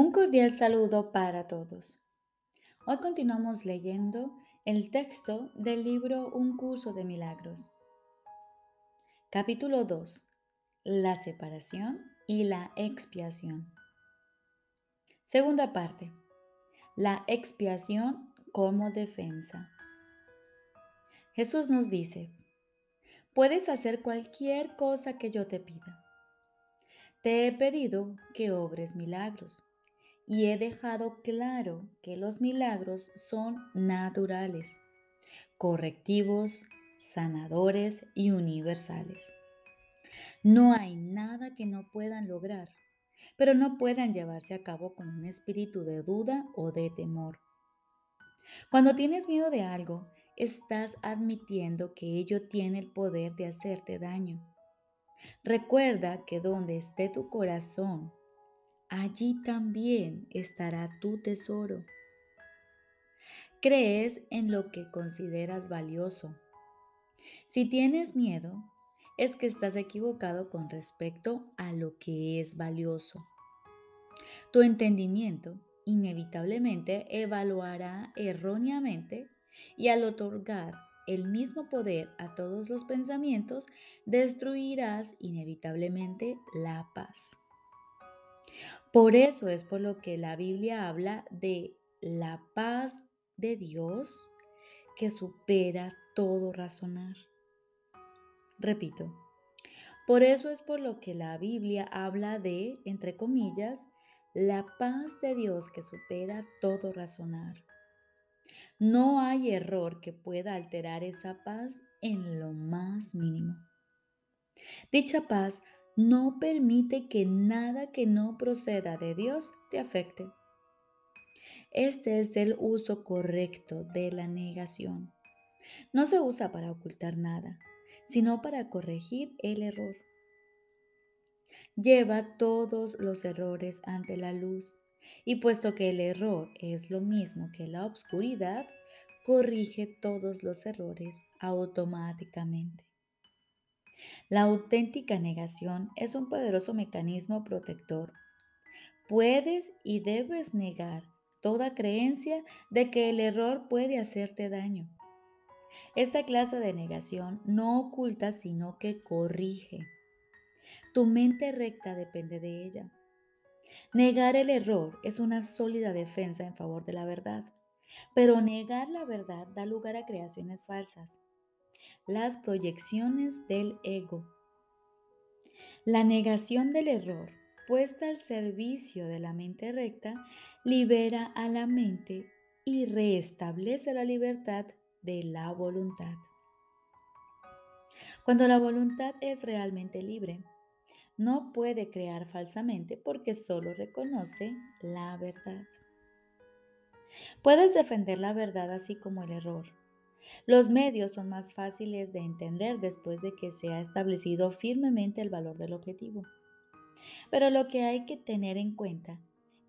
Un cordial saludo para todos. Hoy continuamos leyendo el texto del libro Un curso de milagros. Capítulo 2. La separación y la expiación. Segunda parte. La expiación como defensa. Jesús nos dice, puedes hacer cualquier cosa que yo te pida. Te he pedido que obres milagros y he dejado claro que los milagros son naturales, correctivos, sanadores y universales. No hay nada que no puedan lograr, pero no puedan llevarse a cabo con un espíritu de duda o de temor. Cuando tienes miedo de algo, estás admitiendo que ello tiene el poder de hacerte daño. Recuerda que donde esté tu corazón, allí también estará tu tesoro. Crees en lo que consideras valioso. Si tienes miedo, es que estás equivocado con respecto a lo que es valioso. Tu entendimiento inevitablemente evaluará erróneamente y al otorgar el mismo poder a todos los pensamientos, destruirás inevitablemente la paz. Por eso es por lo que la Biblia habla de la paz de Dios que supera todo razonar. Repito, por eso es por lo que la Biblia habla de, entre comillas, la paz de Dios que supera todo razonar. No hay error que pueda alterar esa paz en lo más mínimo. Dicha paz no permite que nada que no proceda de Dios te afecte. Este es el uso correcto de la negación. No se usa para ocultar nada, sino para corregir el error. Lleva todos los errores ante la luz y puesto que el error es lo mismo que la obscuridad, corrige todos los errores automáticamente. La auténtica negación es un poderoso mecanismo protector. Puedes y debes negar toda creencia de que el error puede hacerte daño. Esta clase de negación no oculta, sino que corrige. Tu mente recta depende de ella. Negar el error es una sólida defensa en favor de la verdad, pero negar la verdad da lugar a creaciones falsas las proyecciones del ego. La negación del error puesta al servicio de la mente recta libera a la mente y reestablece la libertad de la voluntad. Cuando la voluntad es realmente libre, no puede crear falsamente porque solo reconoce la verdad. Puedes defender la verdad así como el error, los medios son más fáciles de entender después de que se ha establecido firmemente el valor del objetivo. Pero lo que hay que tener en cuenta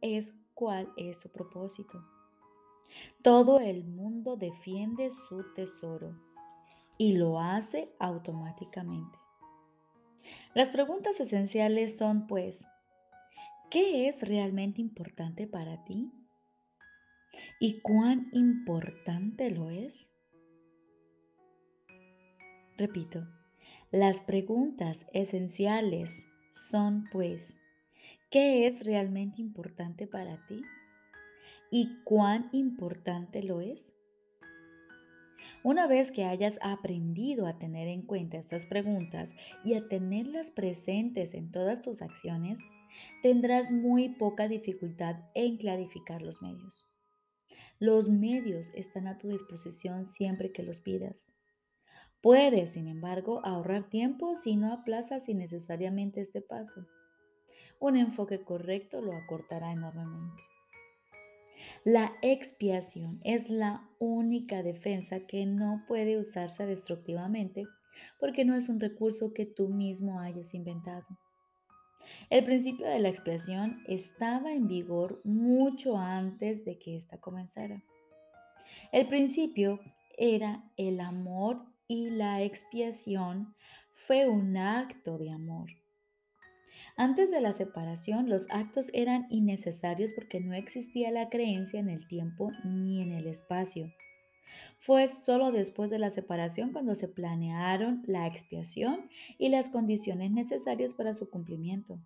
es cuál es su propósito. Todo el mundo defiende su tesoro y lo hace automáticamente. Las preguntas esenciales son pues, ¿qué es realmente importante para ti? ¿Y cuán importante lo es? Repito, las preguntas esenciales son pues, ¿qué es realmente importante para ti? ¿Y cuán importante lo es? Una vez que hayas aprendido a tener en cuenta estas preguntas y a tenerlas presentes en todas tus acciones, tendrás muy poca dificultad en clarificar los medios. Los medios están a tu disposición siempre que los pidas. Puedes, sin embargo, ahorrar tiempo si no aplazas innecesariamente este paso. Un enfoque correcto lo acortará enormemente. La expiación es la única defensa que no puede usarse destructivamente porque no es un recurso que tú mismo hayas inventado. El principio de la expiación estaba en vigor mucho antes de que ésta comenzara. El principio era el amor y la expiación fue un acto de amor. Antes de la separación, los actos eran innecesarios porque no existía la creencia en el tiempo ni en el espacio. Fue solo después de la separación cuando se planearon la expiación y las condiciones necesarias para su cumplimiento.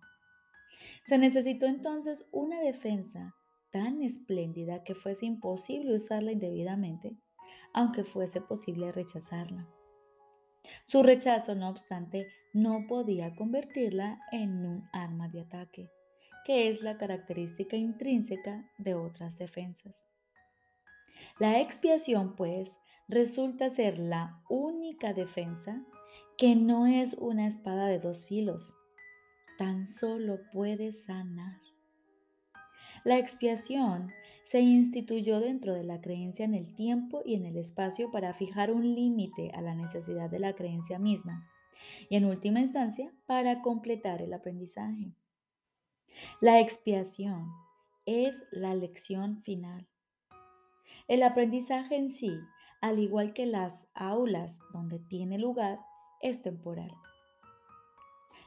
Se necesitó entonces una defensa tan espléndida que fuese imposible usarla indebidamente, aunque fuese posible rechazarla. Su rechazo, no obstante, no podía convertirla en un arma de ataque, que es la característica intrínseca de otras defensas. La expiación, pues, resulta ser la única defensa que no es una espada de dos filos, tan solo puede sanar. La expiación se instituyó dentro de la creencia en el tiempo y en el espacio para fijar un límite a la necesidad de la creencia misma y en última instancia para completar el aprendizaje. La expiación es la lección final. El aprendizaje en sí, al igual que las aulas donde tiene lugar, es temporal.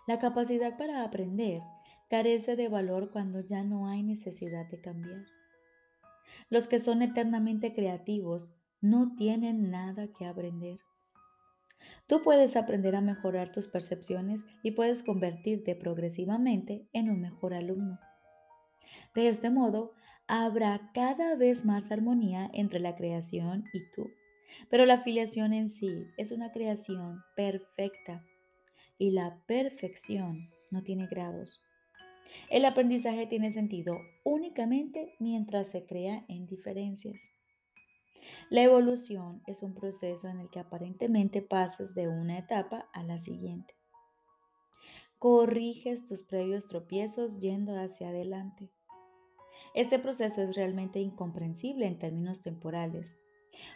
La capacidad para aprender carece de valor cuando ya no hay necesidad de cambiar. Los que son eternamente creativos no tienen nada que aprender. Tú puedes aprender a mejorar tus percepciones y puedes convertirte progresivamente en un mejor alumno. De este modo, habrá cada vez más armonía entre la creación y tú. Pero la afiliación en sí es una creación perfecta y la perfección no tiene grados. El aprendizaje tiene sentido únicamente mientras se crea en diferencias. La evolución es un proceso en el que aparentemente pasas de una etapa a la siguiente. Corriges tus previos tropiezos yendo hacia adelante. Este proceso es realmente incomprensible en términos temporales,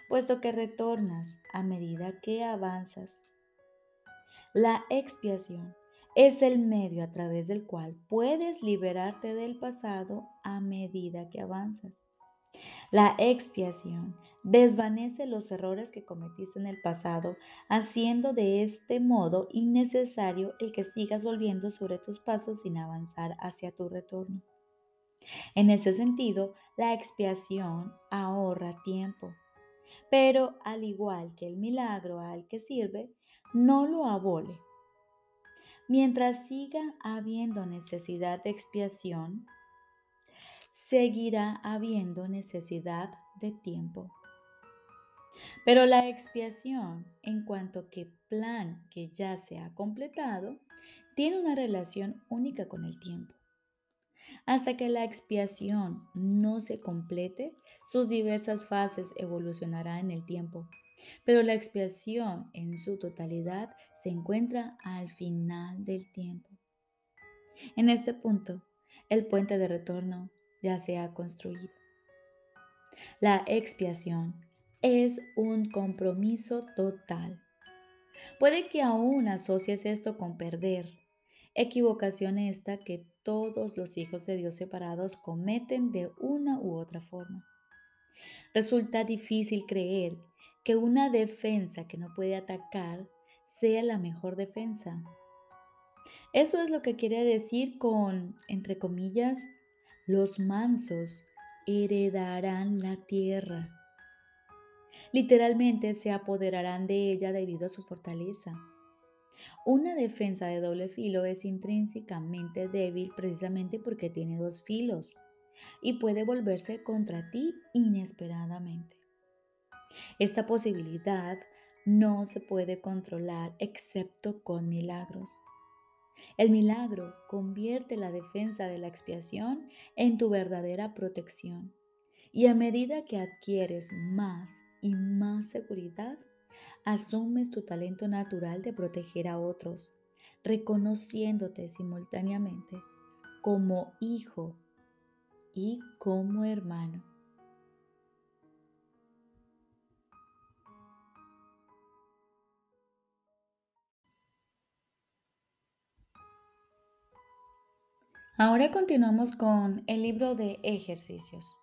puesto que retornas a medida que avanzas. La expiación es el medio a través del cual puedes liberarte del pasado a medida que avanzas. La expiación desvanece los errores que cometiste en el pasado, haciendo de este modo innecesario el que sigas volviendo sobre tus pasos sin avanzar hacia tu retorno. En ese sentido, la expiación ahorra tiempo, pero al igual que el milagro al que sirve, no lo abole Mientras siga habiendo necesidad de expiación, seguirá habiendo necesidad de tiempo. Pero la expiación, en cuanto que plan que ya se ha completado, tiene una relación única con el tiempo. Hasta que la expiación no se complete, sus diversas fases evolucionarán en el tiempo pero la expiación en su totalidad se encuentra al final del tiempo. En este punto, el puente de retorno ya se ha construido. La expiación es un compromiso total. Puede que aún asocies esto con perder, equivocación esta que todos los hijos de Dios separados cometen de una u otra forma. Resulta difícil creer que una defensa que no puede atacar sea la mejor defensa. Eso es lo que quiere decir con, entre comillas, los mansos heredarán la tierra. Literalmente se apoderarán de ella debido a su fortaleza. Una defensa de doble filo es intrínsecamente débil precisamente porque tiene dos filos y puede volverse contra ti inesperadamente. Esta posibilidad no se puede controlar excepto con milagros. El milagro convierte la defensa de la expiación en tu verdadera protección. Y a medida que adquieres más y más seguridad, asumes tu talento natural de proteger a otros, reconociéndote simultáneamente como hijo y como hermano. Ahora continuamos con el libro de ejercicios.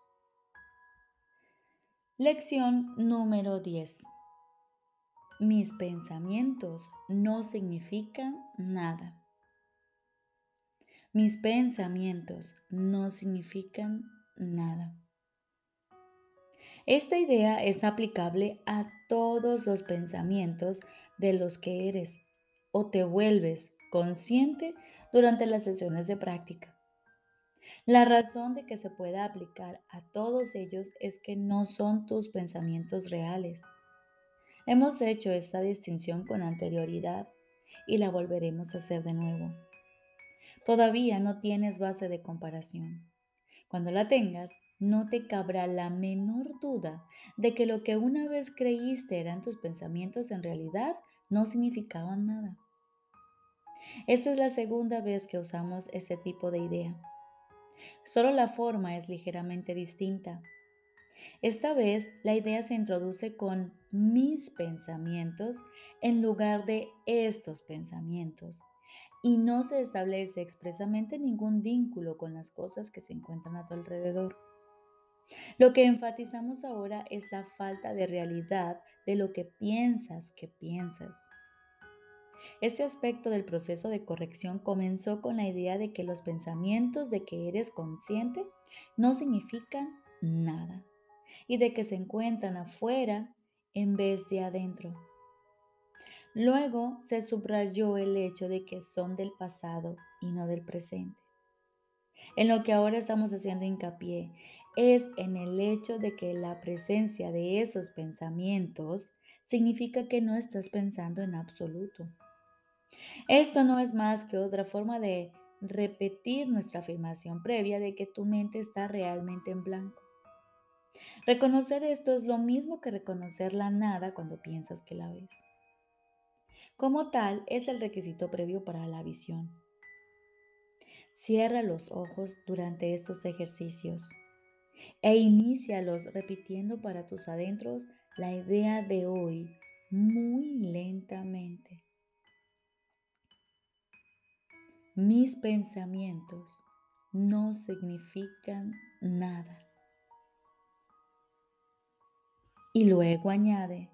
Lección número 10. Mis pensamientos no significan nada. Mis pensamientos no significan nada. Esta idea es aplicable a todos los pensamientos de los que eres o te vuelves consciente durante las sesiones de práctica. La razón de que se pueda aplicar a todos ellos es que no son tus pensamientos reales. Hemos hecho esta distinción con anterioridad y la volveremos a hacer de nuevo. Todavía no tienes base de comparación. Cuando la tengas, no te cabrá la menor duda de que lo que una vez creíste eran tus pensamientos en realidad no significaban nada. Esta es la segunda vez que usamos ese tipo de idea. Solo la forma es ligeramente distinta. Esta vez la idea se introduce con mis pensamientos en lugar de estos pensamientos y no se establece expresamente ningún vínculo con las cosas que se encuentran a tu alrededor. Lo que enfatizamos ahora es la falta de realidad de lo que piensas que piensas. Este aspecto del proceso de corrección comenzó con la idea de que los pensamientos de que eres consciente no significan nada y de que se encuentran afuera en vez de adentro. Luego se subrayó el hecho de que son del pasado y no del presente. En lo que ahora estamos haciendo hincapié es en el hecho de que la presencia de esos pensamientos significa que no estás pensando en absoluto. Esto no es más que otra forma de repetir nuestra afirmación previa de que tu mente está realmente en blanco. Reconocer esto es lo mismo que reconocer la nada cuando piensas que la ves. Como tal, es el requisito previo para la visión. Cierra los ojos durante estos ejercicios e inícialos repitiendo para tus adentros la idea de hoy muy lentamente. Mis pensamientos no significan nada. Y luego añade,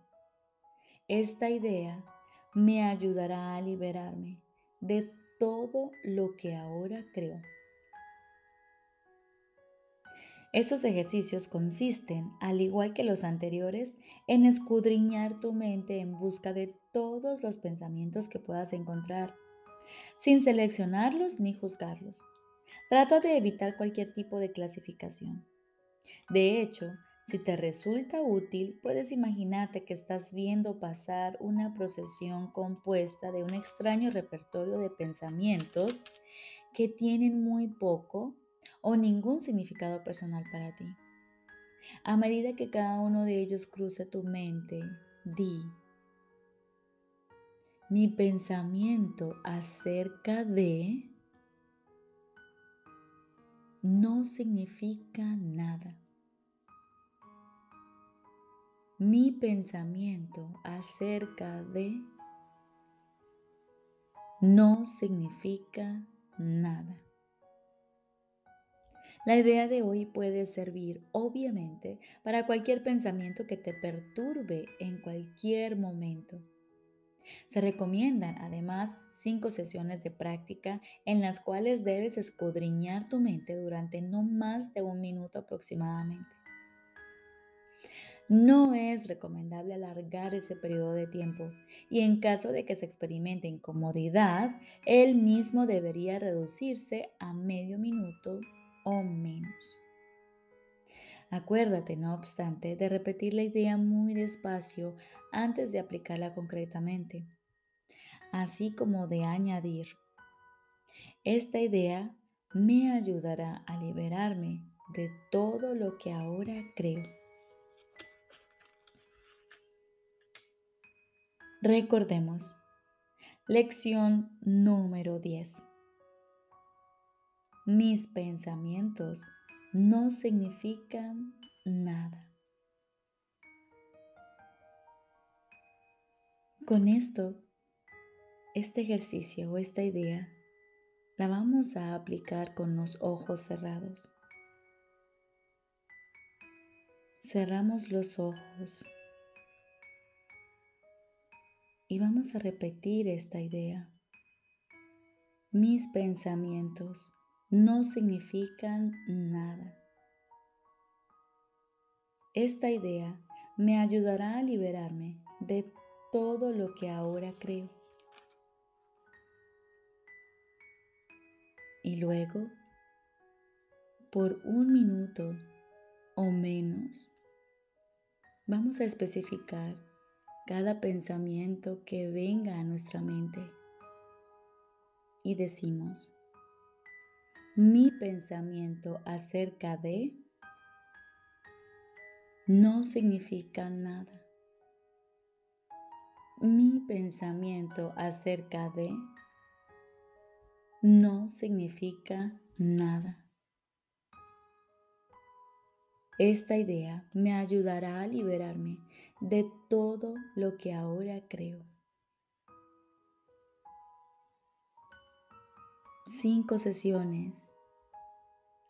esta idea me ayudará a liberarme de todo lo que ahora creo. Esos ejercicios consisten, al igual que los anteriores, en escudriñar tu mente en busca de todos los pensamientos que puedas encontrar sin seleccionarlos ni juzgarlos. Trata de evitar cualquier tipo de clasificación. De hecho, si te resulta útil, puedes imaginarte que estás viendo pasar una procesión compuesta de un extraño repertorio de pensamientos que tienen muy poco o ningún significado personal para ti. A medida que cada uno de ellos cruce tu mente, di, mi pensamiento acerca de no significa nada. Mi pensamiento acerca de no significa nada. La idea de hoy puede servir, obviamente, para cualquier pensamiento que te perturbe en cualquier momento se recomiendan además cinco sesiones de práctica en las cuales debes escudriñar tu mente durante no más de un minuto aproximadamente. No es recomendable alargar ese periodo de tiempo y en caso de que se experimente incomodidad, el mismo debería reducirse a medio minuto o menos. Acuérdate, no obstante, de repetir la idea muy despacio antes de aplicarla concretamente, así como de añadir, esta idea me ayudará a liberarme de todo lo que ahora creo. Recordemos, lección número 10. Mis pensamientos no significan nada. Con esto, este ejercicio o esta idea la vamos a aplicar con los ojos cerrados. Cerramos los ojos y vamos a repetir esta idea Mis pensamientos no significan nada. Esta idea me ayudará a liberarme de todo lo que ahora creo. Y luego, por un minuto o menos, vamos a especificar cada pensamiento que venga a nuestra mente. Y decimos, mi pensamiento acerca de no significa nada. Mi pensamiento acerca de no significa nada. Esta idea me ayudará a liberarme de todo lo que ahora creo. Cinco sesiones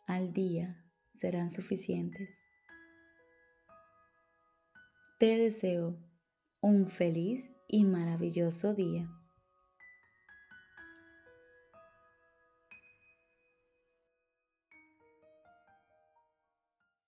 al día serán suficientes. Te deseo un feliz y maravilloso día.